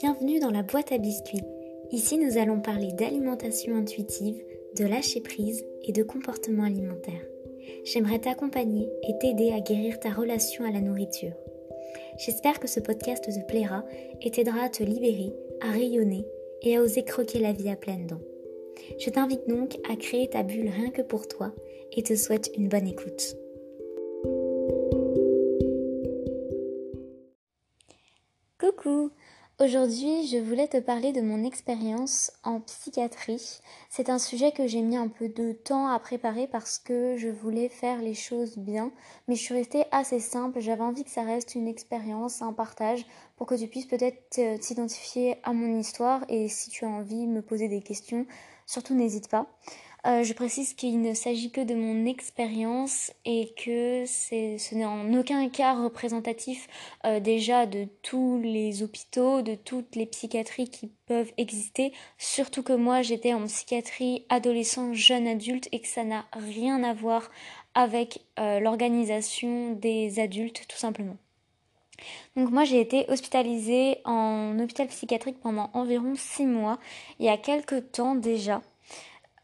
Bienvenue dans la boîte à biscuits. Ici, nous allons parler d'alimentation intuitive, de lâcher prise et de comportement alimentaire. J'aimerais t'accompagner et t'aider à guérir ta relation à la nourriture. J'espère que ce podcast te plaira et t'aidera à te libérer, à rayonner et à oser croquer la vie à pleines dents. Je t'invite donc à créer ta bulle rien que pour toi et te souhaite une bonne écoute. Aujourd'hui, je voulais te parler de mon expérience en psychiatrie. C'est un sujet que j'ai mis un peu de temps à préparer parce que je voulais faire les choses bien, mais je suis restée assez simple. J'avais envie que ça reste une expérience, un partage, pour que tu puisses peut-être euh, t'identifier à mon histoire et si tu as envie de me poser des questions, surtout n'hésite pas. Euh, je précise qu'il ne s'agit que de mon expérience et que ce n'est en aucun cas représentatif euh, déjà de tous les hôpitaux, de toutes les psychiatries qui peuvent exister. Surtout que moi j'étais en psychiatrie adolescent, jeune adulte et que ça n'a rien à voir avec euh, l'organisation des adultes tout simplement. Donc moi j'ai été hospitalisée en hôpital psychiatrique pendant environ six mois, il y a quelques temps déjà.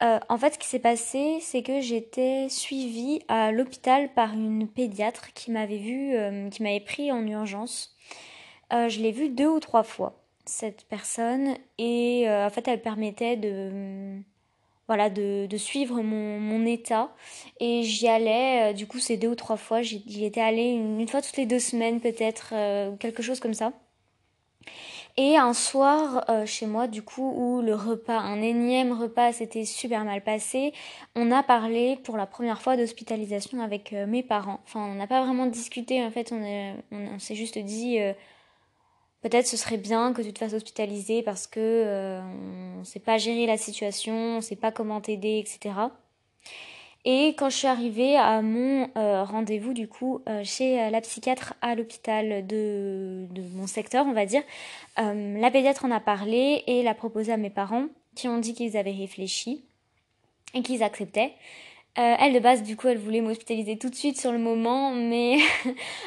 Euh, en fait, ce qui s'est passé, c'est que j'étais suivie à l'hôpital par une pédiatre qui m'avait vu, euh, qui m'avait pris en urgence. Euh, je l'ai vue deux ou trois fois, cette personne, et en fait, elle permettait de, voilà, de, suivre mon, état. Et j'y allais, du coup, ces deux ou trois fois, j'y étais allée une, fois toutes les deux semaines, peut-être, quelque chose comme ça. Et un soir euh, chez moi, du coup, où le repas, un énième repas, s'était super mal passé, on a parlé pour la première fois d'hospitalisation avec euh, mes parents. Enfin, on n'a pas vraiment discuté, en fait, on, s'est juste dit, euh, peut-être ce serait bien que tu te fasses hospitaliser parce que on ne sait pas gérer la situation, on ne sait pas comment t'aider, etc. Et quand je suis arrivée à mon euh, rendez-vous du coup euh, chez euh, la psychiatre à l'hôpital de, de, mon secteur, on va dire, la pédiatre en a parlé et l'a proposé à mes parents qui ont dit qu'ils avaient réfléchi et qu'ils acceptaient. elle de base du coup elle voulait m'hospitaliser tout de suite sur le moment mais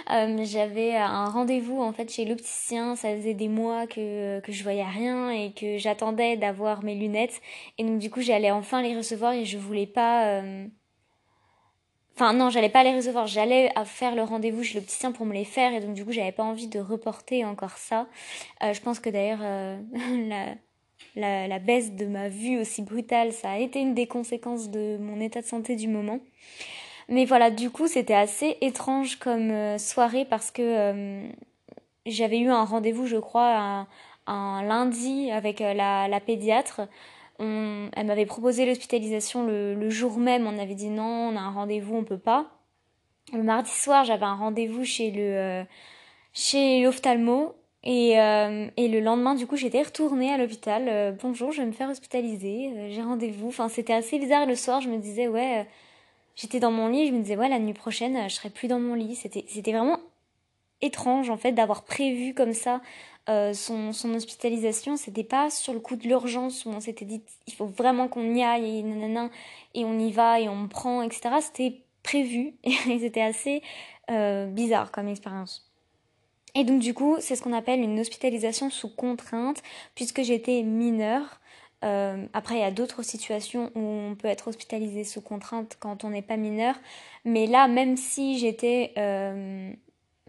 j'avais un rendez-vous en fait chez l'opticien ça faisait des mois que, que je voyais rien et que j'attendais d'avoir mes lunettes et donc du coup j'allais enfin les recevoir et je voulais pas Enfin non, j'allais pas les recevoir, j'allais faire le rendez-vous chez l'opticien pour me les faire et donc du coup j'avais pas envie de reporter encore ça. Euh, je pense que d'ailleurs euh, la, la, baisse de ma vue aussi brutale, ça a été une des conséquences de mon état de santé du moment. Mais voilà, du coup c'était assez étrange comme euh, soirée parce que j'avais eu un rendez-vous je crois un, un lundi avec la, la pédiatre elle m'avait proposé l'hospitalisation le, jour même. On avait dit non, on a un rendez-vous, on peut pas. Le mardi soir, j'avais un rendez-vous chez le euh, chez l'ophtalmo et, euh, et le lendemain, du coup, j'étais retournée à l'hôpital. Euh, bonjour, je vais me faire hospitaliser. j'ai rendez-vous. Enfin, c'était assez bizarre le soir. Je me disais ouais, j'étais dans mon lit. Je me disais ouais, la nuit prochaine, je serai plus dans mon lit. C'était c'était vraiment étrange en fait d'avoir prévu comme ça euh, son, son, hospitalisation, c'était pas sur le coup de l'urgence où on s'était dit il faut vraiment qu'on y aille et nanana, et on y va et on prend, etc. C'était prévu et c'était assez euh, bizarre comme expérience. Et donc du coup, c'est ce qu'on appelle une hospitalisation sous contrainte, puisque j'étais mineure. Euh, après, il y a d'autres situations où on peut être hospitalisé sous contrainte quand on n'est pas mineur. Mais là, même si j'étais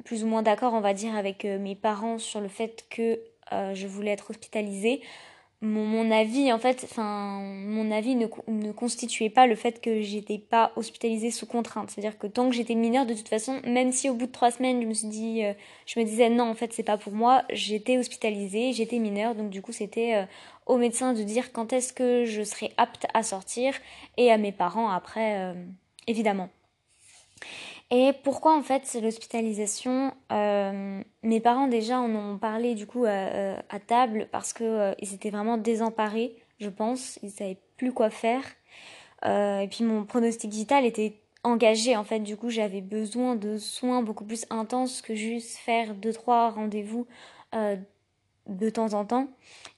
plus ou moins d'accord, on va dire, avec euh, mes parents sur le fait que euh, je voulais être hospitalisée. Mon, avis, en fait, enfin, mon avis ne, ne, constituait pas le fait que j'étais pas hospitalisée sous contrainte. C'est-à-dire que tant que j'étais mineure, de toute façon, même si au bout de trois semaines, je me suis dit, euh, je me disais non, en fait, c'est pas pour moi, j'étais hospitalisée, j'étais mineure, donc du coup, c'était au médecin de dire quand est-ce que je serais apte à sortir et à mes parents après, évidemment. Et pourquoi en fait l'hospitalisation euh, Mes parents déjà en ont parlé du coup à, table parce que euh, ils étaient vraiment désemparés, je pense. Ils savaient plus quoi faire. Euh, et puis mon pronostic vital était engagé en fait. Du coup j'avais besoin de soins beaucoup plus intenses que juste faire deux trois rendez-vous de temps en temps.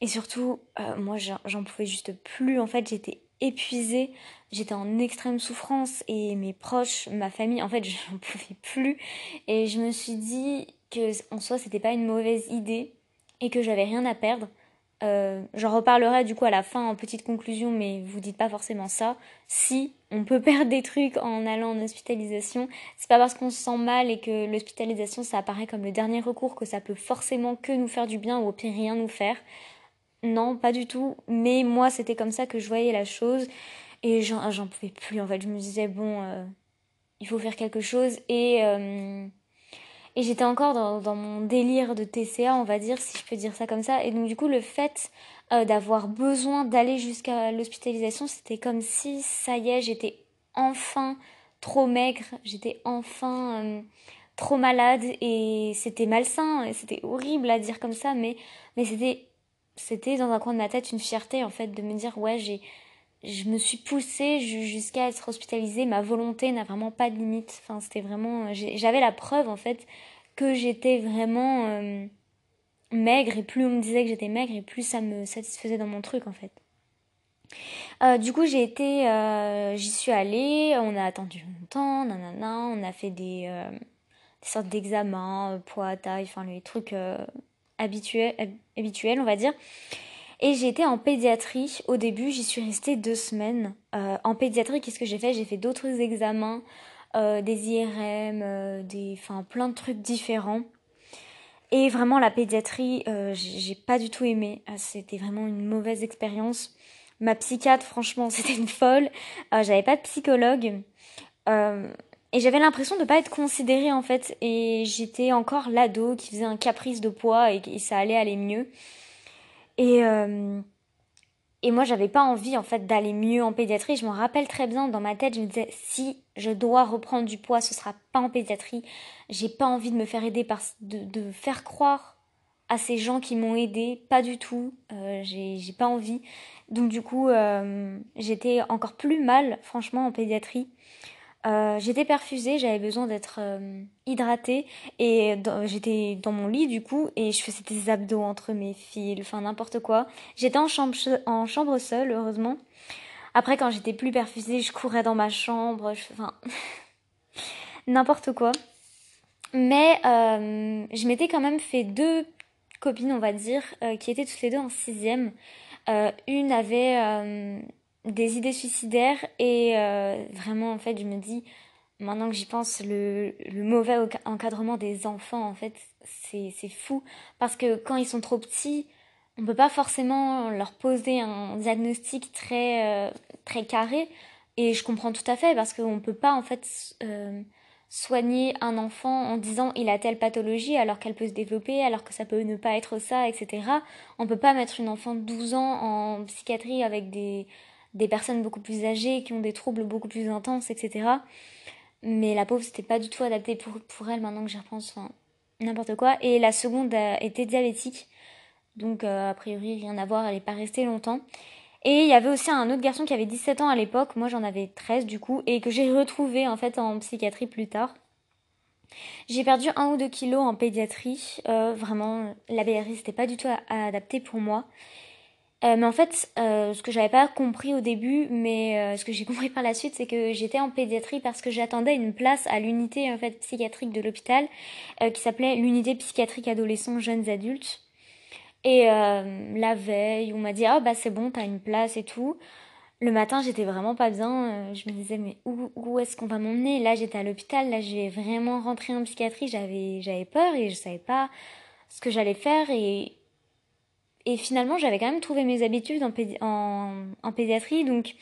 Et surtout moi j'en pouvais juste plus. En fait j'étais épuisée, j'étais en extrême souffrance et mes proches, ma famille, en fait, je n'en pouvais plus. Et je me suis dit que en soi, c'était pas une mauvaise idée et que j'avais rien à perdre. Euh, J'en reparlerai du coup à la fin en petite conclusion, mais vous dites pas forcément ça. Si on peut perdre des trucs en allant en hospitalisation, c'est pas parce qu'on se sent mal et que l'hospitalisation ça apparaît comme le dernier recours que ça peut forcément que nous faire du bien ou au pire rien nous faire. Non, pas du tout. Mais moi c'était comme ça que je voyais la chose et j'en pouvais plus en fait. Je me disais bon, euh, il faut faire quelque chose et euh, j'étais encore dans, mon délire de TCA, on va dire, si je peux dire ça comme ça. Et donc, du coup, le fait euh, d'avoir besoin d'aller jusqu'à l'hospitalisation, c'était comme si, ça y est, j'étais enfin trop maigre, j'étais enfin trop malade et c'était malsain, et c'était horrible à dire comme ça, mais c'était, c'était dans un coin de ma tête une fierté, en fait, de me dire, ouais, j'ai, je me suis poussée jusqu'à être hospitalisée. Ma volonté n'a vraiment pas de limite. Enfin, c'était vraiment. J'avais la preuve en fait que j'étais vraiment euh, maigre et plus on me disait que j'étais maigre et plus ça me satisfaisait dans mon truc en fait. Euh, du coup, j'ai été, euh, j'y suis allée, on a attendu longtemps, nanana, on a fait des, des sortes d'examens, poids, taille, enfin les trucs habituels, habituels, on va dire. Et j'ai été en pédiatrie. Au début, j'y suis restée deux semaines. Euh, en pédiatrie, qu'est-ce que j'ai fait? J'ai fait d'autres examens, euh, des IRM, euh, des, plein de trucs différents. Et vraiment, la pédiatrie, j'ai pas du tout aimé. C'était vraiment une mauvaise expérience. Ma psychiatre, franchement, c'était une folle. J'avais pas de psychologue. Et j'avais l'impression de pas être considérée en fait. Et j'étais encore l'ado qui faisait un caprice de poids et, ça allait aller mieux. Et, euh, et moi, j'avais pas envie en fait d'aller mieux en pédiatrie. Je me rappelle très bien dans ma tête, je me disais si je dois reprendre du poids, ce sera pas en pédiatrie. J'ai pas envie de me faire aider par de, de faire croire à ces gens qui m'ont aidé, pas du tout. Euh, j'ai pas envie. Donc du coup, euh, j'étais encore plus mal, franchement, en pédiatrie. Euh, j'étais perfusée, j'avais besoin d'être euh, hydratée et j'étais dans mon lit du coup et je faisais des abdos entre mes fils, enfin n'importe quoi. J'étais en chambre, en chambre seule heureusement. Après quand j'étais plus perfusée, je courais dans ma chambre, enfin n'importe quoi. Mais euh, je m'étais quand même fait deux copines on va dire qui étaient toutes les deux en sixième. une avait des idées suicidaires et euh, vraiment en fait je me dis maintenant que j'y pense le, mauvais encadrement des enfants en fait c'est fou. Parce que quand ils sont trop petits on peut pas forcément leur poser un diagnostic très euh, très carré. Et je comprends tout à fait parce qu'on peut pas en fait euh, soigner un enfant en disant il a telle pathologie alors qu'elle peut se développer alors que ça peut ne pas être ça etc on peut pas mettre une enfant de 12 ans en psychiatrie avec des des personnes beaucoup plus âgées qui ont des troubles beaucoup plus intenses, etc. Mais la pauvre, c'était pas du tout adapté pour, pour elle maintenant que j'y repense, enfin, n'importe quoi. Et la seconde était diabétique, donc euh, a priori rien à voir, elle n'est pas restée longtemps. Et il y avait aussi un autre garçon qui avait 17 ans à l'époque, moi j'en avais 13 du coup, et que j'ai retrouvé en fait en psychiatrie plus tard. J'ai perdu un ou deux kilos en pédiatrie, euh, vraiment la pédiatrie c'était pas du tout adapté pour moi. Euh, mais en fait, euh, ce que j'avais pas compris au début, mais euh, ce que j'ai compris par la suite, c'est que j'étais en pédiatrie parce que j'attendais une place à l'unité en fait psychiatrique de l'hôpital, qui s'appelait l'unité psychiatrique adolescents jeunes adultes. Et la veille, on m'a dit ah bah c'est bon, t'as une place et tout. Le matin, j'étais vraiment pas bien. je me disais mais où, où est-ce qu'on va m'emmener? Là, j'étais à l'hôpital. Là, j'ai vraiment rentré en psychiatrie. J'avais j'avais peur et je savais pas ce que j'allais faire et finalement, j'avais quand même trouvé mes habitudes en, pédiatrie, donc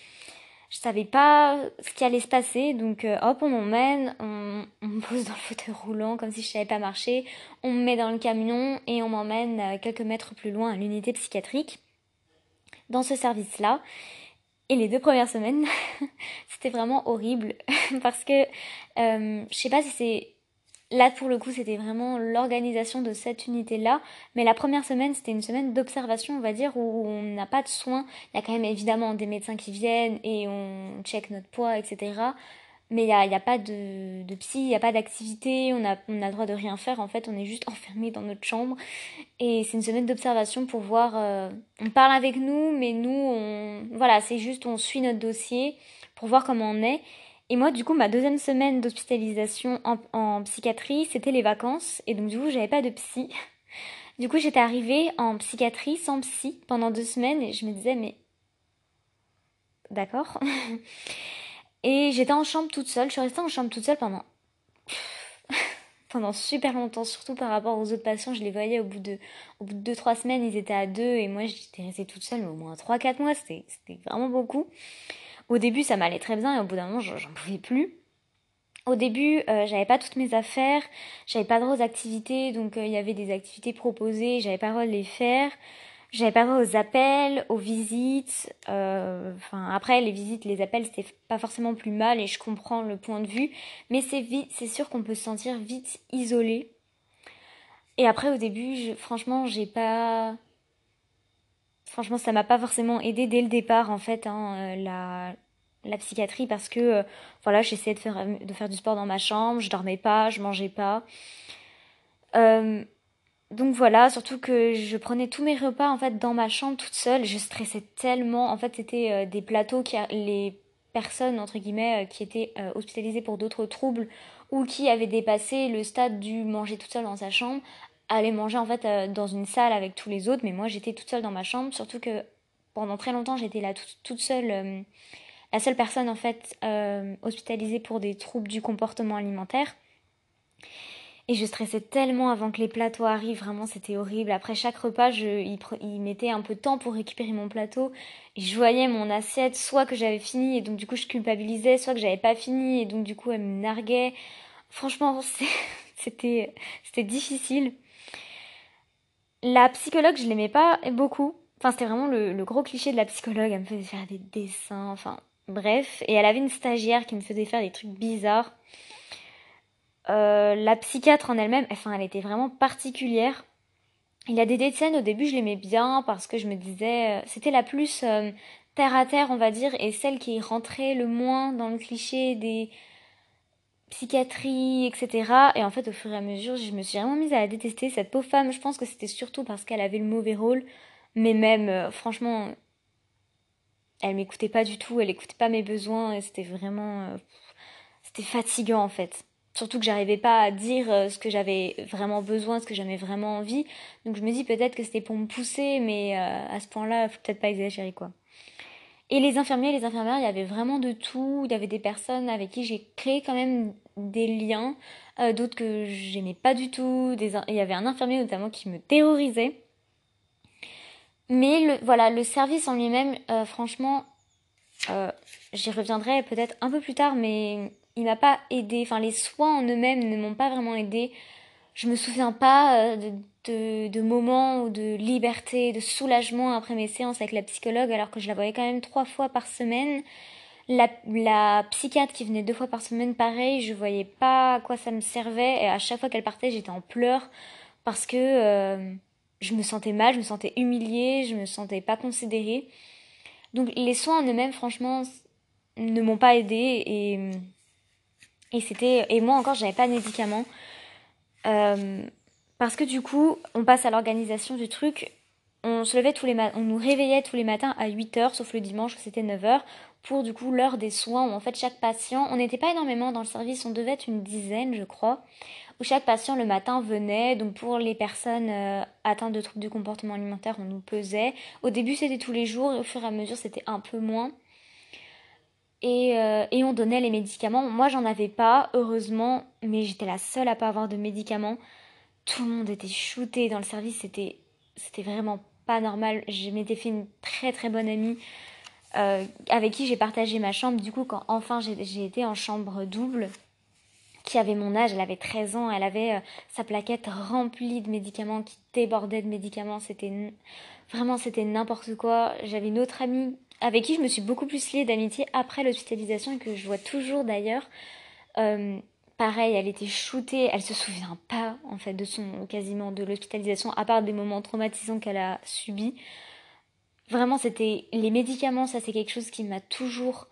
je savais pas ce qui allait se passer. Donc euh, hop, on m'emmène, on, me pose dans le fauteuil roulant comme si je savais pas marcher, on me met dans le camion et on m'emmène euh, quelques mètres plus loin à l'unité psychiatrique dans ce service-là. Et les deux premières semaines, c'était vraiment horrible parce que euh, je sais pas si c'est Là, pour le coup, c'était vraiment l'organisation de cette unité-là. Mais la première semaine, c'était une semaine d'observation, on va dire, où on n'a pas de soins. Il y a quand même évidemment des médecins qui viennent et on check notre poids, etc. Mais il n'y a, y a, pas de, psy, il n'y a pas d'activité, on a, on a le droit de rien faire. En fait, on est juste enfermé dans notre chambre. Et c'est une semaine d'observation pour voir... Euh, on parle avec nous, mais nous, on... Voilà, c'est juste, on suit notre dossier pour voir comment on est. Et moi, du coup, ma deuxième semaine d'hospitalisation en, psychiatrie, c'était les vacances. Et donc, du coup, j'avais pas de psy. Du coup, j'étais arrivée en psychiatrie sans psy pendant deux semaines et je me disais, mais d'accord. et j'étais en chambre toute seule. Je suis restée en chambre toute seule pendant pendant super longtemps, surtout par rapport aux autres patients. Je les voyais au bout de au bout de deux trois semaines, ils étaient à deux et moi j'étais restée toute seule au moins trois quatre mois. C'était c'était vraiment beaucoup. Au début, ça m'allait très bien et au bout d'un moment, j'en pouvais plus. Au début, euh, j'avais pas toutes mes affaires, j'avais pas droit aux activités, donc euh, il y avait des activités proposées, j'avais pas droit de les faire. J'avais pas droit aux appels, aux visites. Euh, enfin, après, les visites, les appels, c'était pas forcément plus mal et je comprends le point de vue. Mais c'est vite, c'est sûr qu'on peut se sentir vite isolé. Et après, au début, franchement, j'ai pas. Franchement, ça m'a pas forcément aidé dès le départ, en fait, hein, la, la psychiatrie, parce que, voilà, j'essayais de faire, du sport dans ma chambre, je dormais pas, je mangeais pas. Euh, donc voilà, surtout que je prenais tous mes repas en fait dans ma chambre toute seule. Je stressais tellement. En fait, c'était euh, des plateaux qui les personnes entre guillemets euh, qui étaient euh, hospitalisées pour d'autres troubles ou qui avaient dépassé le stade du manger toute seule dans sa chambre allaient manger en fait dans une salle avec tous les autres. Mais moi, j'étais toute seule dans ma chambre. Surtout que pendant très longtemps, j'étais là toute, seule, la seule personne en fait hospitalisée pour des troubles du comportement alimentaire. Et je stressais tellement avant que les plateaux arrivent, vraiment c'était horrible. Après chaque repas, je, il, mettait un peu de temps pour récupérer mon plateau. Et je voyais mon assiette, soit que j'avais fini et donc du coup je culpabilisais, soit que j'avais pas fini et donc du coup elle me narguait. Franchement, c'était difficile. La psychologue, je l'aimais pas beaucoup. Enfin, c'était vraiment le, gros cliché de la psychologue. Elle me faisait faire des dessins, enfin bref. Et elle avait une stagiaire qui me faisait faire des trucs bizarres. Euh, la psychiatre en elle-même, enfin, elle était vraiment particulière. Il y a des scènes au début, je l'aimais bien parce que je me disais, euh, c'était la plus euh, terre à terre, on va dire, et celle qui rentrait le moins dans le cliché des psychiatries, etc. Et en fait, au fur et à mesure, je me suis vraiment mise à la détester, cette pauvre femme. Je pense que c'était surtout parce qu'elle avait le mauvais rôle, mais même, franchement, elle m'écoutait pas du tout, elle écoutait pas mes besoins, et c'était vraiment, c'était fatigant en fait. Surtout que j'arrivais pas à dire euh, ce que j'avais vraiment besoin, ce que j'avais vraiment envie. Donc je me dis peut-être que c'était pour me pousser, mais euh, à ce point-là, faut peut-être pas exagérer quoi. Et les infirmiers, les infirmières, il y avait vraiment de tout. Il y avait des personnes avec qui j'ai créé quand même des liens, euh, d'autres que j'aimais pas du tout. Il y avait un infirmier notamment qui me terrorisait. Mais le, voilà, le service en lui-même, franchement, j'y reviendrai peut-être un peu plus tard, mais il m'a pas aidé. Enfin, les soins en eux-mêmes ne m'ont pas vraiment aidé. Je me souviens pas euh, de, de, moments de liberté, de soulagement après mes séances avec la psychologue, alors que je la voyais quand même trois fois par semaine. La, la psychiatre qui venait deux fois par semaine, pareil, je voyais pas à quoi ça me servait. Et à chaque fois qu'elle partait, j'étais en pleurs parce que euh, je me sentais mal, je me sentais humiliée, je me sentais pas considérée. Donc les soins en eux-mêmes, franchement, ne m'ont pas aidé et et c'était et moi encore, j'avais pas de médicaments. Euh, parce que du coup, on passe à l'organisation du truc. On se levait tous les on nous réveillait tous les matins à 8h, sauf le dimanche où c'était 9h, pour du coup l'heure des soins où en fait chaque patient, on n'était pas énormément dans le service, on devait être une dizaine je crois, où chaque patient le matin venait, donc pour les personnes euh, atteintes de troubles du comportement alimentaire, on nous pesait. Au début c'était tous les jours et au fur et à mesure c'était un peu moins. Euh, et, on donnait les médicaments. Moi, j'en avais pas, heureusement, mais j'étais la seule à pas avoir de médicaments. Tout le monde était shooté dans le service, c'était, c'était vraiment pas normal. Je m'étais fait une très très bonne amie euh, avec qui j'ai partagé ma chambre. Du coup, quand enfin j'ai été en chambre double, qui avait mon âge, elle avait 13 ans, elle avait euh, sa plaquette remplie de médicaments, qui débordait de médicaments. C'était vraiment, c'était n'importe quoi. J'avais une autre amie avec qui je me suis beaucoup plus liée d'amitié après l'hospitalisation et que je vois toujours d'ailleurs. Euh, pareil, elle était shootée, elle se souvient pas en fait de son quasiment de l'hospitalisation à part des moments traumatisants qu'elle a subis. Vraiment, c'était les médicaments, ça c'est quelque chose qui m'a toujours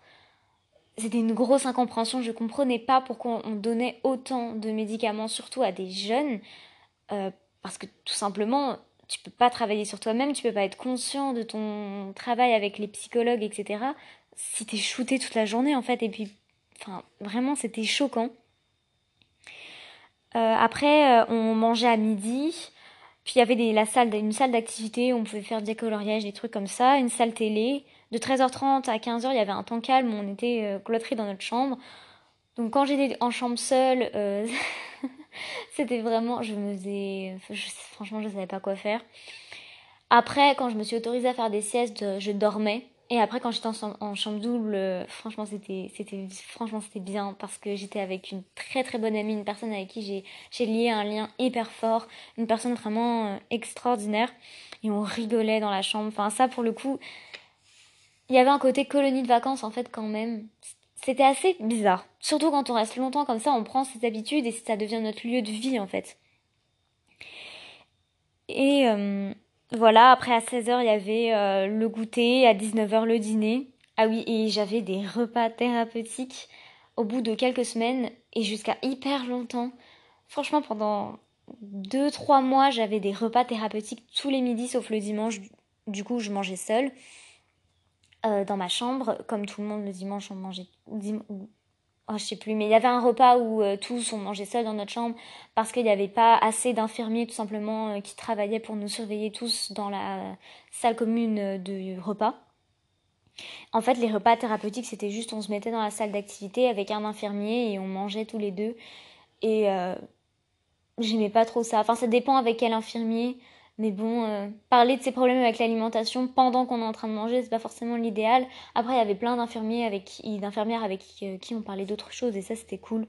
c'était une grosse incompréhension, je comprenais pas pourquoi on donnait autant de médicaments surtout à des jeunes euh, parce que tout simplement tu peux pas travailler sur toi-même, tu peux pas être conscient de ton travail avec les psychologues, etc. Si t'es shooté toute la journée, en fait, et puis, enfin, vraiment, c'était choquant. Euh, après, euh, on mangeait à midi. Puis il y avait des, la salle, une salle d'activité, on pouvait faire des coloriages, des trucs comme ça, une salle télé. De 13h30 à 15h, il y avait un temps calme, on était euh, cloîtrés dans notre chambre. Donc quand j'étais en chambre seule, euh, c'était vraiment, je me faisais, franchement, je savais pas quoi faire. Après, quand je me suis autorisée à faire des siestes, je dormais. Et après, quand j'étais en, chambre double, euh, franchement, c'était, bien parce que j'étais avec une très très bonne amie, une personne avec qui j'ai, j'ai lié un lien hyper fort, une personne vraiment euh, extraordinaire. Et on rigolait dans la chambre. Enfin, ça, pour le coup, il y avait un côté colonie de vacances en fait quand même. C'était assez bizarre. Surtout quand on reste longtemps comme ça, on prend ses habitudes et ça devient notre lieu de vie en fait. Et euh, voilà, après à 16h, il y avait euh, le goûter, à 19h le dîner. Ah oui, et j'avais des repas thérapeutiques au bout de quelques semaines et jusqu'à hyper longtemps. Franchement, pendant 2-3 mois, j'avais des repas thérapeutiques tous les midis sauf le dimanche. Du coup, je mangeais seule euh, dans ma chambre. Comme tout le monde, le dimanche, on mangeait oh, je sais plus, mais il y avait un repas où euh, tous on mangeait seul dans notre chambre parce qu'il n'y avait pas assez d'infirmiers tout simplement euh, qui travaillaient pour nous surveiller tous dans la salle commune euh, de repas. En fait, les repas thérapeutiques, c'était juste on se mettait dans la salle d'activité avec un infirmier et on mangeait tous les deux. Et j'aimais pas trop ça. Enfin, ça dépend avec quel infirmier. Mais bon, euh, parler de ses problèmes avec l'alimentation pendant qu'on est en train de manger, c'est pas forcément l'idéal. Après, il y avait plein d'infirmiers avec d'infirmières avec qui, qui, on parlait d'autres choses et ça c'était cool.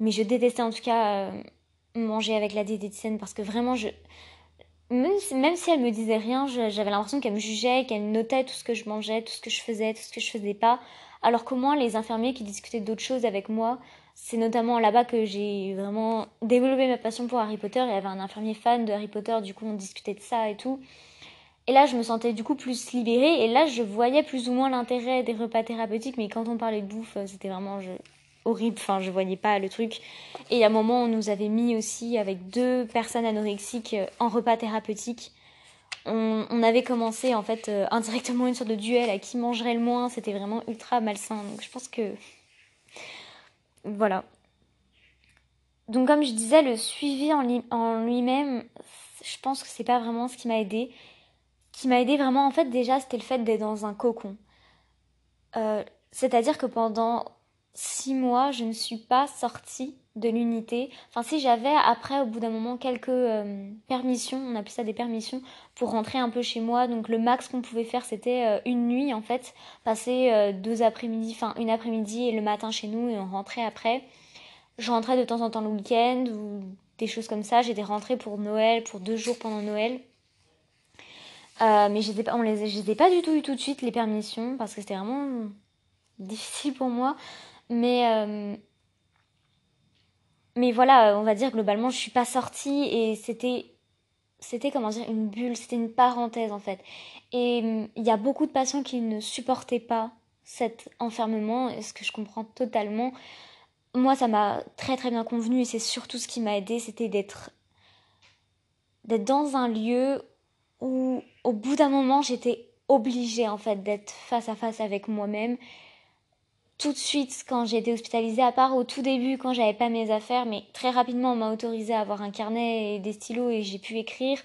Mais je détestais en tout cas euh, manger avec la diététicienne parce que vraiment même si, même si elle me disait rien, j'avais l'impression qu'elle me jugeait, qu'elle notait tout ce que je mangeais, tout ce que je faisais, tout ce que je faisais pas. Alors qu'au moins les infirmiers qui discutaient d'autres choses avec moi, c'est notamment là-bas que j'ai vraiment développé ma passion pour Harry Potter. Il y avait un infirmier fan de Harry Potter, du coup on discutait de ça et tout. Et là je me sentais du coup plus libérée et là je voyais plus ou moins l'intérêt des repas thérapeutiques, mais quand on parlait de bouffe, c'était vraiment horrible, enfin je voyais pas le truc. Et à un moment on nous avait mis aussi avec deux personnes anorexiques en repas thérapeutique. On, on, avait commencé en fait euh, indirectement une sorte de duel à qui mangerait le moins, c'était vraiment ultra malsain. Donc je pense que voilà. Donc comme je disais, le suivi en, lui-même, je pense que c'est pas vraiment ce qui m'a aidé. Qui m'a aidé vraiment, en fait, déjà, c'était le fait d'être dans un cocon. Euh, c'est-à-dire que pendant six mois, je ne suis pas sortie de l'unité. Enfin, si j'avais après, au bout d'un moment, quelques euh, permissions, on appelait ça des permissions, pour rentrer un peu chez moi. Donc le max qu'on pouvait faire, c'était euh, une nuit en fait, passer euh, deux après-midi, enfin une après-midi et le matin chez nous et on rentrait après. Je rentrais de temps en temps le week-end ou des choses comme ça. J'étais rentrée pour Noël, pour deux jours pendant Noël. mais j'étais pas, on les, pas du tout eu tout de suite les permissions parce que c'était vraiment difficile pour moi. Mais mais voilà, on va dire globalement, je suis pas sortie et c'était c'était comment dire une bulle, c'était une parenthèse en fait. Et hum, il y a beaucoup de patients qui ne supportaient pas cet enfermement, ce que je comprends totalement. Moi, ça m'a très très bien convenu et c'est surtout ce qui m'a aidé, c'était d'être d'être dans un lieu où au bout d'un moment, j'étais obligée en fait d'être face à face avec moi-même tout de suite quand j'ai été hospitalisée, à part au tout début quand j'avais pas mes affaires, mais très rapidement on m'a autorisé à avoir un carnet et des stylos et j'ai pu écrire.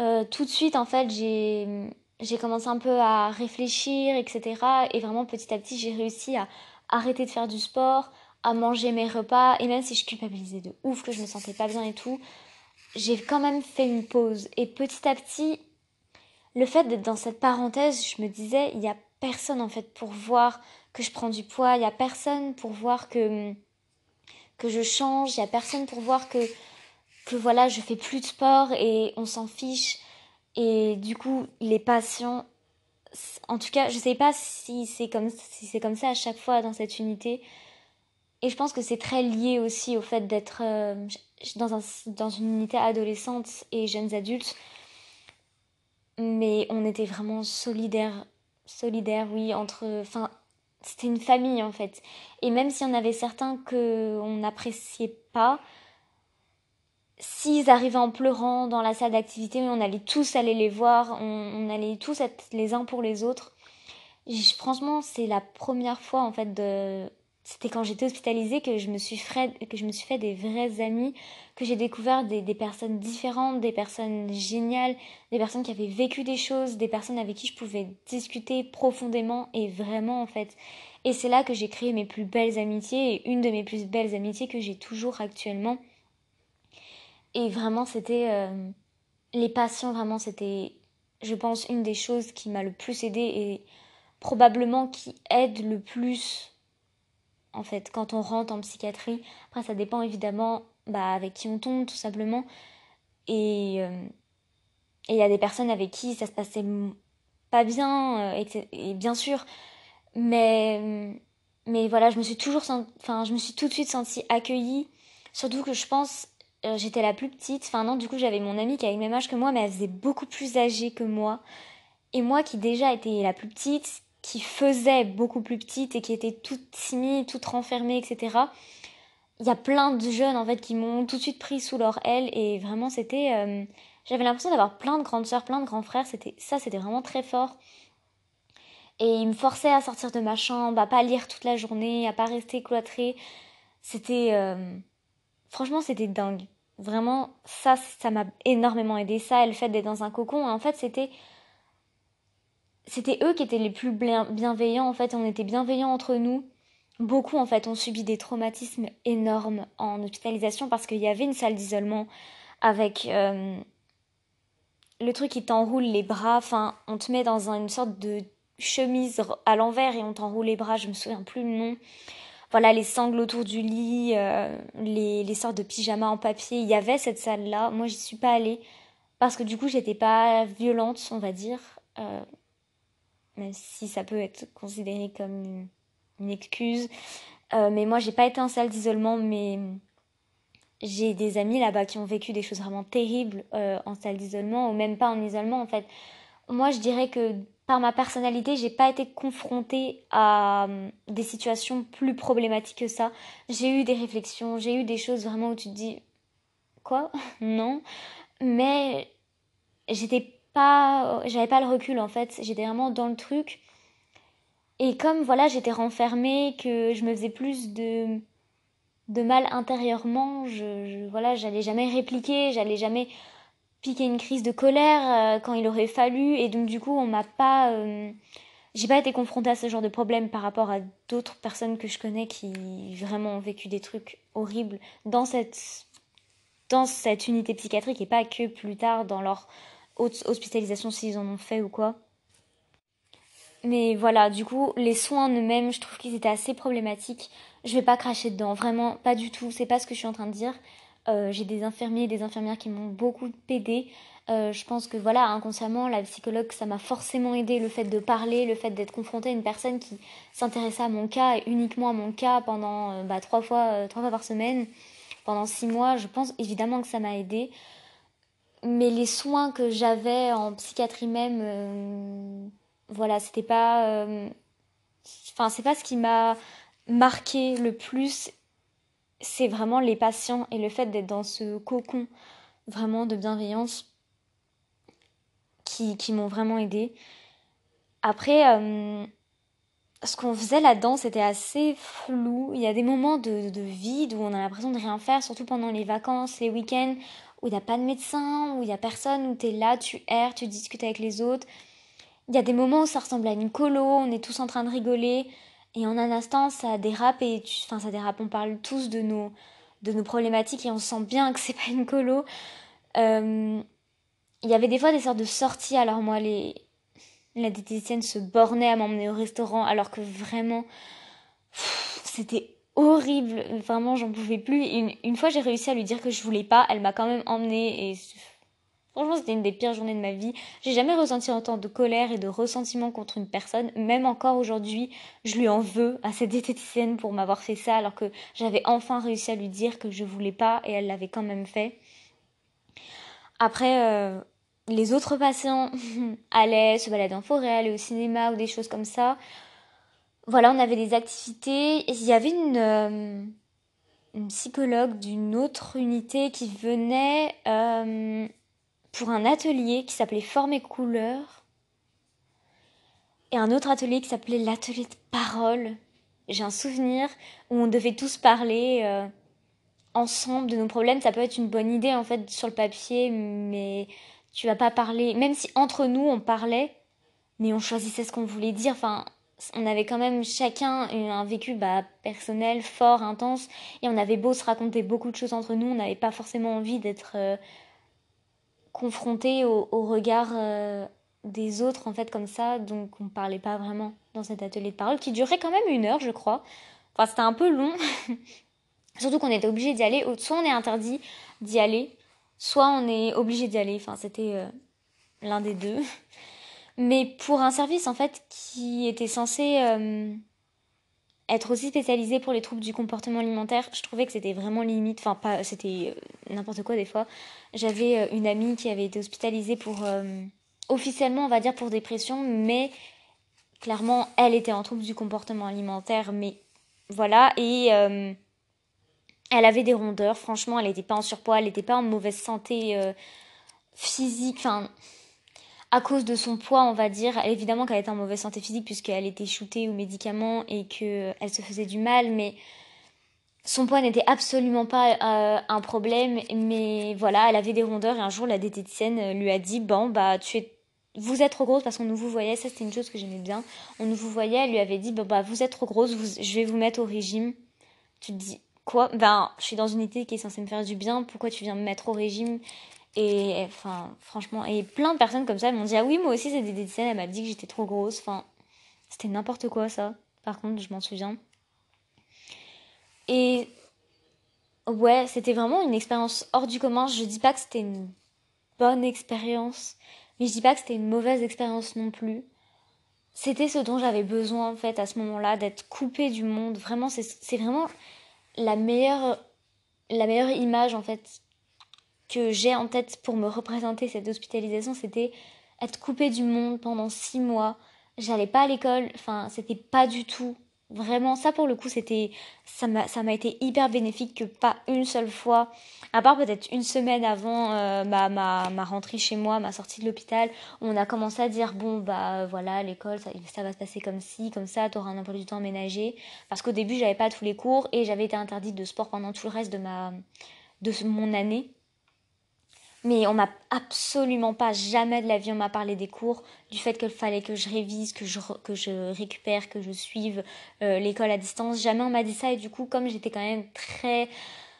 Euh, tout de suite en fait j'ai j'ai commencé un peu à réfléchir, etc. Et vraiment petit à petit j'ai réussi à arrêter de faire du sport, à manger mes repas et même si je culpabilisais de ouf que je me sentais pas bien et tout, j'ai quand même fait une pause et petit à petit le fait d'être dans cette parenthèse, je me disais il y a personne en fait pour voir que je prends du poids, il n'y a personne pour voir que, que je change, il n'y a personne pour voir que, que voilà, je fais plus de sport et on s'en fiche. Et du coup, les patients, en tout cas, je sais pas si c'est comme, si comme ça à chaque fois dans cette unité. Et je pense que c'est très lié aussi au fait d'être euh, dans, un, dans une unité adolescente et jeunes adultes. Mais on était vraiment solidaires, solidaires, oui, entre, enfin, c'était une famille en fait. Et même s'il y en avait certains qu'on n'appréciait pas, s'ils arrivaient en pleurant dans la salle d'activité, on allait tous aller les voir, on, allait tous être les uns pour les autres. franchement, c'est la première fois en fait de, c'était quand j'étais hospitalisée que je me suis fait, que je me suis fait des vrais amis, que j'ai découvert des, personnes différentes, des personnes géniales, des personnes qui avaient vécu des choses, des personnes avec qui je pouvais discuter profondément et vraiment en fait. Et c'est là que j'ai créé mes plus belles amitiés et une de mes plus belles amitiés que j'ai toujours actuellement. Et vraiment c'était euh, les patients, vraiment c'était, je pense, une des choses qui m'a le plus aidée et probablement qui aide le plus en fait, quand on rentre en psychiatrie. Après, ça dépend évidemment bah, avec qui on tombe, tout simplement. Et euh, il y a des personnes avec qui ça se passait pas bien, euh, et, bien sûr. Mais, mais voilà, je me suis toujours enfin, je me suis tout de suite sentie accueillie. Surtout que je pense, euh, j'étais la plus petite. Enfin, non, du coup, j'avais mon amie qui avait le même âge que moi, mais elle faisait beaucoup plus âgée que moi. Et moi, qui déjà étais la plus petite, qui faisait beaucoup plus petite et qui était toute timide, toute renfermée, etc. Il y a plein de jeunes en fait qui m'ont tout de suite pris sous leur aile et vraiment c'était, euh, j'avais l'impression d'avoir plein de grandes sœurs, plein de grands frères. C'était ça, c'était vraiment très fort. Et ils me forçaient à sortir de ma chambre, à pas lire toute la journée, à pas rester cloîtrée. C'était, euh, franchement, c'était dingue. Vraiment, ça, ça m'a énormément aidé. Ça, et le fait d'être dans un cocon, en fait, c'était c'était eux qui étaient les plus bienveillants en fait, on était bienveillants entre nous. Beaucoup en fait ont subi des traumatismes énormes en hospitalisation parce qu'il y avait une salle d'isolement avec euh, le truc qui t'enroule les bras, enfin on te met dans une sorte de chemise à l'envers et on t'enroule les bras, je me souviens plus le nom. Voilà, les sangles autour du lit, euh, les, sortes de pyjamas en papier. Il y avait cette salle-là. Moi, j'y suis pas allée parce que du coup, j'étais pas violente, on va dire. Euh, même si ça peut être considéré comme une excuse. Euh, mais moi, j'ai pas été en salle d'isolement, mais j'ai des amis là-bas qui ont vécu des choses vraiment terribles euh, en salle d'isolement, ou même pas en isolement en fait. Moi, je dirais que par ma personnalité, j'ai pas été confrontée à euh, des situations plus problématiques que ça. J'ai eu des réflexions, j'ai eu des choses vraiment où tu te dis quoi? Non. Mais j'étais pas, j'avais pas le recul en fait, j'étais vraiment dans le truc. Et comme voilà, j'étais renfermée, que je me faisais plus de, de mal intérieurement, je, voilà, j'allais jamais répliquer, j'allais jamais piquer une crise de colère euh, quand il aurait fallu, et donc du coup, on m'a pas, euh, j'ai pas été confrontée à ce genre de problème par rapport à d'autres personnes que je connais qui vraiment ont vécu des trucs horribles dans cette, dans cette unité psychiatrique et pas que plus tard dans leur hospitalisation s'ils en ont fait ou quoi. Mais voilà, du coup, les soins en eux-mêmes, je trouve qu'ils étaient assez problématiques. Je vais pas cracher dedans, vraiment, pas du tout. C'est pas ce que je suis en train de dire. Euh, j'ai des infirmiers et des infirmières qui m'ont beaucoup aidé. Euh, je pense que voilà, inconsciemment, la psychologue, ça m'a forcément aidé. Le fait de parler, le fait d'être confrontée à une personne qui s'intéressait à mon cas et uniquement à mon cas pendant euh, bah, trois, fois, trois fois par semaine, pendant six mois, je pense évidemment que ça m'a aidé mais les soins que j'avais en psychiatrie même, euh, voilà, c'était pas. Euh, enfin, c'est pas ce qui m'a marqué le plus. C'est vraiment les patients et le fait d'être dans ce cocon vraiment de bienveillance qui, qui m'ont vraiment aidé. Après, euh, ce qu'on faisait là-dedans, c'était assez flou. Il y a des moments de, de vide où on a l'impression de rien faire, surtout pendant les vacances, les week-ends, où il n'y a pas de médecin, où il n'y a personne, où tu es là, tu erres, tu discutes avec les autres. Il y a des moments où ça ressemble à une colo, on est tous en train de rigoler, et en un instant, ça dérape, et enfin, ça dérape, on parle tous de nos, de nos problématiques, et on sent bien que c'est pas une colo. Euh, il y avait des fois des sortes de sorties, alors moi, les, la diététicienne se bornait à m'emmener au restaurant, alors que vraiment, c'était horrible. Vraiment, j'en pouvais plus. Une, fois, j'ai réussi à lui dire que je voulais pas. Elle m'a quand même emmenée et franchement, c'était une des pires journées de ma vie. J'ai jamais ressenti autant de colère et de ressentiment contre une personne. Même encore aujourd'hui, je lui en veux à cette diététicienne pour m'avoir fait ça alors que j'avais enfin réussi à lui dire que je voulais pas et elle l'avait quand même fait. Après, euh, les autres patients allaient se balader en forêt, aller au cinéma ou des choses comme ça voilà, on avait des activités. il y avait une, euh, une psychologue d'une autre unité qui venait euh, pour un atelier qui s'appelait Forme et couleur. Et un autre atelier qui s'appelait l'atelier de parole. j'ai un souvenir où on devait tous parler euh, ensemble de nos problèmes. Ça peut être une bonne idée en fait sur le papier, mais tu vas pas parler. Même si entre nous on parlait, mais on choisissait ce qu'on voulait dire. On avait quand même chacun un vécu bah, personnel fort, intense, et on avait beau se raconter beaucoup de choses entre nous, on n'avait pas forcément envie d'être euh, confronté au, regard euh, des autres en fait comme ça, donc on parlait pas vraiment dans cet atelier de parole qui durait quand même une heure, je crois. Enfin, c'était un peu long, surtout qu'on était obligé d'y aller. Soit on est interdit d'y aller, soit on est obligé d'y aller. Enfin, c'était euh, l'un des deux. Mais pour un service en fait qui était censé euh, être aussi spécialisé pour les troubles du comportement alimentaire, je trouvais que c'était vraiment limite. Enfin, pas, c'était euh, n'importe quoi des fois. J'avais euh, une amie qui avait été hospitalisée pour officiellement, on va dire, pour dépression, mais clairement, elle était en trouble du comportement alimentaire. Mais voilà, et elle avait des rondeurs. Franchement, elle n'était pas en surpoids, elle n'était pas en mauvaise santé physique. Enfin à cause de son poids, on va dire. Évidemment qu'elle était en mauvaise santé physique puisqu'elle était shootée aux médicaments et qu'elle se faisait du mal, mais son poids n'était absolument pas euh, un problème. Mais voilà, elle avait des rondeurs et un jour la diététicienne lui a dit bon bah tu es vous êtes trop grosse parce qu'on nous vous voyait, ça c'était une chose que j'aimais bien. On nous vous voyait, elle lui avait dit bon bah vous êtes trop grosse, je vais vous mettre au régime. Tu te dis quoi? Ben je suis dans une unité qui est censée me faire du bien, pourquoi tu viens me mettre au régime? Et enfin, franchement, et plein de personnes comme ça m'ont dit Ah oui, moi aussi, c'est des scènes, elle m'a dit que j'étais trop grosse. Enfin, c'était n'importe quoi ça. Par contre, je m'en souviens. Et ouais, c'était vraiment une expérience hors du commun. Je dis pas que c'était une bonne expérience, mais je dis pas que c'était une mauvaise expérience non plus. C'était ce dont j'avais besoin en fait à ce moment-là, d'être coupée du monde. Vraiment, c'est vraiment la meilleure, la meilleure image en fait que j'ai en tête pour me représenter cette hospitalisation, c'était être coupée du monde pendant six mois. J'allais pas à l'école, enfin, c'était pas du tout. Vraiment, ça pour le coup, c'était, ça m'a, été hyper bénéfique que pas une seule fois, à part peut-être une semaine avant euh, ma, ma, ma, rentrée chez moi, ma sortie de l'hôpital, on a commencé à dire bon bah voilà l'école ça, ça va se passer comme ci, comme ça, t'auras un emploi du temps aménagé, parce qu'au début j'avais pas tous les cours et j'avais été interdite de sport pendant tout le reste de ma de mon année mais on m'a absolument pas, jamais de la vie, on m'a parlé des cours, du fait qu'il fallait que je révise, que je, récupère, que je suive euh, l'école à distance. Jamais on m'a dit ça et du coup, comme j'étais quand même très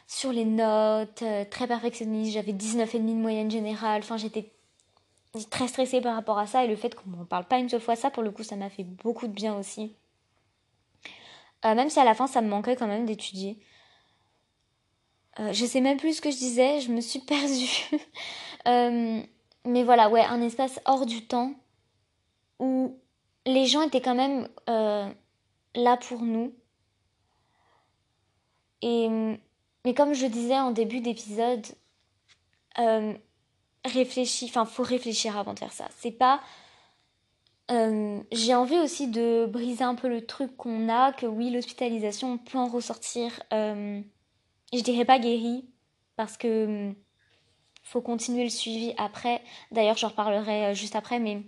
sur les notes, euh, très perfectionniste, j'avais 19,5 de moyenne générale, enfin j'étais très stressée par rapport à ça et le fait qu'on ne parle pas une seule fois ça, pour le coup, ça m'a fait beaucoup de bien aussi. Euh, même si à la fin, ça me manquait quand même d'étudier. Euh, je sais même plus ce que je disais, je me suis perdue. Euh, mais voilà, ouais, un espace hors du temps où les gens étaient quand même euh, là pour nous. Et mais comme je disais en début d'épisode, réfléchis, enfin faut réfléchir avant de faire ça. C'est pas j'ai envie aussi de briser un peu le truc qu'on a, que oui, l'hospitalisation, peut en ressortir je dirais pas guéri parce que hum, faut continuer le suivi après. D'ailleurs, j'en reparlerai euh, juste après, mais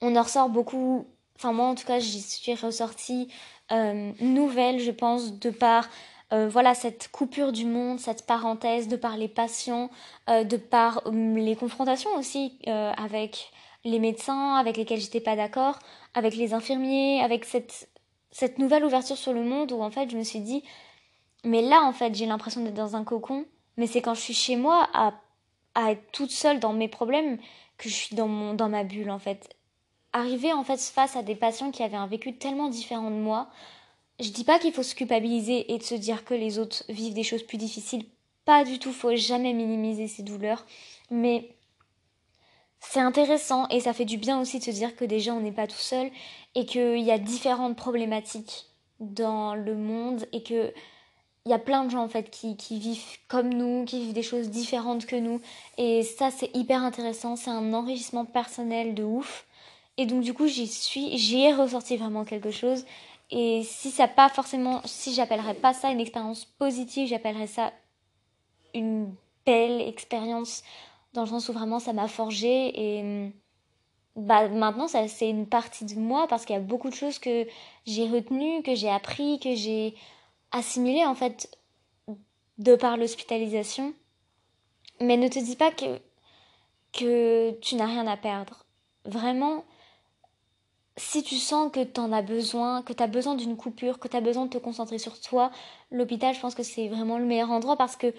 on en ressort beaucoup. Enfin, moi, en tout cas, j'y suis ressortie euh, nouvelle, je pense, de par euh, voilà cette coupure du monde, cette parenthèse, de par les patients, euh, de par hum, les confrontations aussi avec les médecins avec lesquels j'étais pas d'accord, avec les infirmiers, avec cette cette nouvelle ouverture sur le monde où en fait je me suis dit mais là, en fait, j'ai l'impression d'être dans un cocon. Mais c'est quand je suis chez moi à, à être toute seule dans mes problèmes que je suis dans, mon, dans ma bulle, en fait. Arriver, en fait, face à des patients qui avaient un vécu tellement différent de moi, je dis pas qu'il faut se culpabiliser et de se dire que les autres vivent des choses plus difficiles. Pas du tout, faut jamais minimiser ces douleurs. Mais c'est intéressant et ça fait du bien aussi de se dire que déjà on n'est pas tout seul et qu'il y a différentes problématiques dans le monde et que il y a plein de gens en fait qui, qui, vivent comme nous, qui vivent des choses différentes que nous. Et ça, c'est hyper intéressant. C'est un enrichissement personnel de ouf. Et donc, du coup, j'y suis, j'y ai ressorti vraiment quelque chose. Et si ça pas forcément, si j'appellerais pas ça une expérience positive, j'appellerais ça une belle expérience dans le sens où vraiment ça m'a forgé et bah maintenant ça c'est une partie de moi parce qu'il y a beaucoup de choses que j'ai retenues, que j'ai appris, que j'ai assimilées en fait de par l'hospitalisation. Mais ne te dis pas que que tu n'as rien à perdre. Vraiment, si tu sens que tu en as besoin, que tu as besoin d'une coupure, que tu as besoin de te concentrer sur toi, l'hôpital, je pense que c'est vraiment le meilleur endroit parce que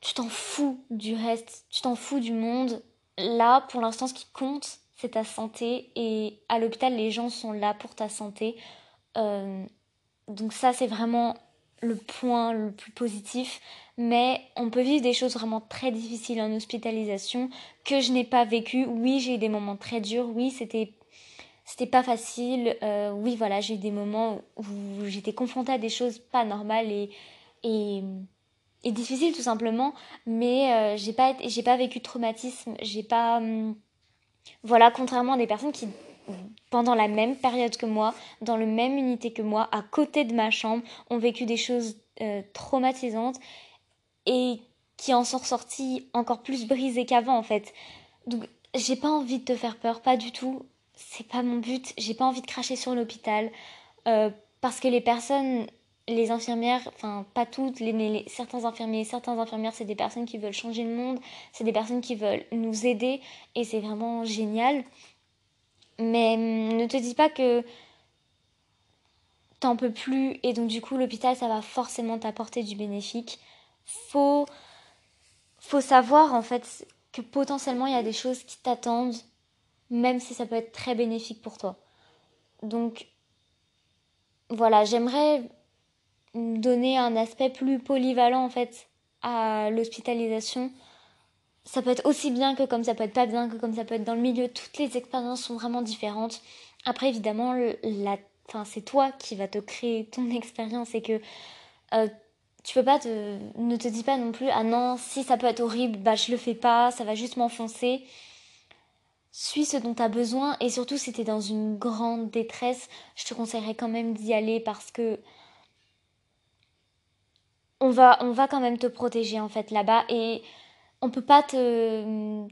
tu t'en fous du reste, tu t'en fous du monde. Là, pour l'instant, ce qui compte, c'est ta santé et à l'hôpital, les gens sont là pour ta santé. Euh, donc ça, c'est vraiment le point le plus positif. Mais on peut vivre des choses vraiment très difficiles en hospitalisation que je n'ai pas vécu. Oui, j'ai eu des moments très durs. Oui, c'était c'était pas facile. Euh, oui, voilà, j'ai eu des moments où j'étais confrontée à des choses pas normales et, et, difficiles tout simplement. Mais euh, j'ai pas, pas vécu de traumatisme. J'ai pas. Hum, voilà, contrairement à des personnes qui, pendant la même période que moi, dans le même unité que moi, à côté de ma chambre, ont vécu des choses euh, traumatisantes et qui en sont ressorties encore plus brisées qu'avant en fait. Donc j'ai pas envie de te faire peur, pas du tout c'est pas mon but. J'ai pas envie de cracher sur l'hôpital euh, parce que les personnes, les infirmières, enfin pas toutes, les, certains infirmiers, certains infirmières, c'est des personnes qui veulent changer le monde, c'est des personnes qui veulent nous aider et c'est vraiment génial. Mais hum, ne te dis pas que t'en peux plus et donc du coup l'hôpital ça va forcément t'apporter du bénéfique. Faut faut savoir en fait que potentiellement il y a des choses qui t'attendent même si ça peut être très bénéfique pour toi. Donc voilà, j'aimerais donner un aspect plus polyvalent en fait à l'hospitalisation. Ça peut être aussi bien que comme ça peut être pas bien, que comme ça peut être dans le milieu. Toutes les expériences sont vraiment différentes. Après évidemment, la, c'est toi qui vas te créer ton expérience et que euh, tu peux pas te, ne te dis pas non plus ah non si ça peut être horrible bah je le fais pas, ça va juste m'enfoncer suis ce dont tu as besoin et surtout si tu es dans une grande détresse, je te conseillerais quand même d'y aller parce que on va, on va quand même te protéger en fait là-bas et on peut pas te,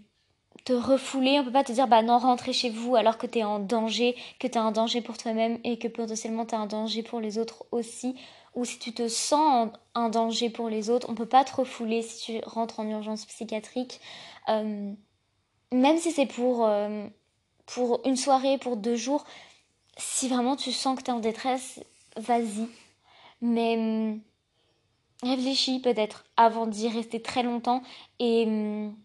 refouler, on peut pas te dire bah non rentrez chez vous alors que tu es en danger, que tu es en danger pour toi-même et que potentiellement tu es un danger pour les autres aussi ou si tu te sens en, danger pour les autres, on peut pas te refouler si tu rentres en urgence psychiatrique. Euh, même si c'est pour, euh, pour une soirée, pour deux jours, si vraiment tu sens que tu en détresse, vas-y. Mais hum, réfléchis peut-être avant d'y rester très longtemps. Et hum,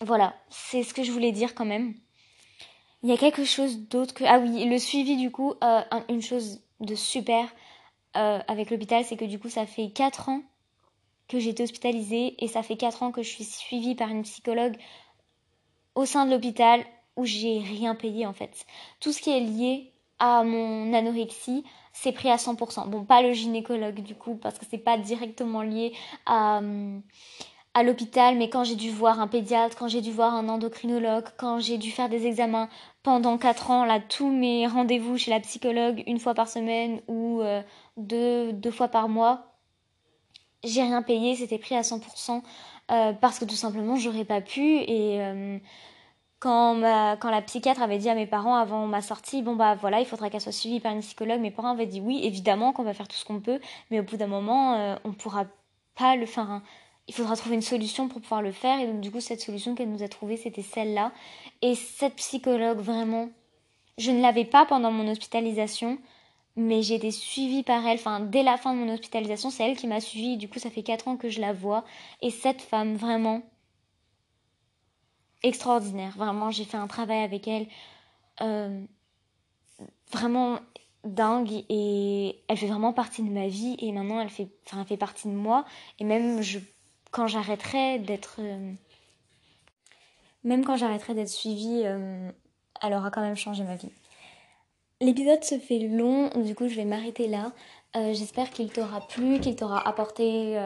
voilà, c'est ce que je voulais dire quand même. Il y a quelque chose d'autre que... Ah oui, le suivi du coup, euh, une chose de super euh, avec l'hôpital, c'est que du coup ça fait 4 ans que j'ai été hospitalisée et ça fait 4 ans que je suis suivie par une psychologue au sein de l'hôpital où j'ai rien payé en fait. Tout ce qui est lié à mon anorexie, c'est pris à 100%. Bon, pas le gynécologue du coup, parce que c'est pas directement lié à, à l'hôpital, mais quand j'ai dû voir un pédiatre, quand j'ai dû voir un endocrinologue, quand j'ai dû faire des examens pendant 4 ans, là, tous mes rendez-vous chez la psychologue, une fois par semaine ou euh, deux, fois par mois, j'ai rien payé, c'était pris à 100%. Euh, parce que tout simplement j'aurais pas pu et euh, quand, ma, quand la psychiatre avait dit à mes parents avant ma sortie, bon bah voilà, il faudra qu'elle soit suivie par une psychologue, mes parents avaient dit oui, évidemment qu'on va faire tout ce qu'on peut, mais au bout d'un moment, euh, on pourra pas le faire. Il faudra trouver une solution pour pouvoir le faire, et donc du coup, cette solution qu'elle nous a trouvée, c'était celle-là. Et cette psychologue, vraiment, je ne l'avais pas pendant mon hospitalisation, mais j'ai été suivie par elle. Enfin, dès la fin de mon hospitalisation, c'est elle qui m'a suivie, du coup, ça fait 4 ans que je la vois. Et cette femme, vraiment, extraordinaire. Vraiment, j'ai fait un travail avec elle euh, vraiment dingue et elle fait vraiment partie de ma vie et maintenant elle fait, partie de moi et même je, quand j'arrêterai d'être euh, même quand j'arrêterai d'être suivie euh, elle aura quand même changé ma vie. L'épisode se fait long, du coup je vais m'arrêter là. J'espère qu'il t'aura plu, qu'il t'aura apporté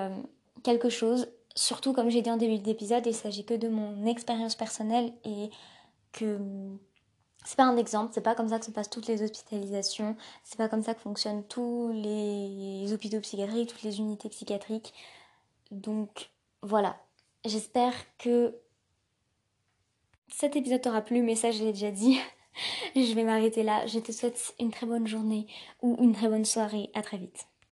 quelque chose surtout comme j'ai dit en début d'épisode, il s'agit que de mon expérience personnelle et que c'est pas un exemple, c'est pas comme ça que se passent toutes les hospitalisations, c'est pas comme ça que fonctionnent tous les hôpitaux psychiatriques, toutes les unités psychiatriques. Donc voilà, j'espère que cet épisode t'aura plu, mais ça je l'ai déjà dit. je vais m'arrêter là. Je te souhaite une très bonne journée ou une très bonne soirée. À très vite.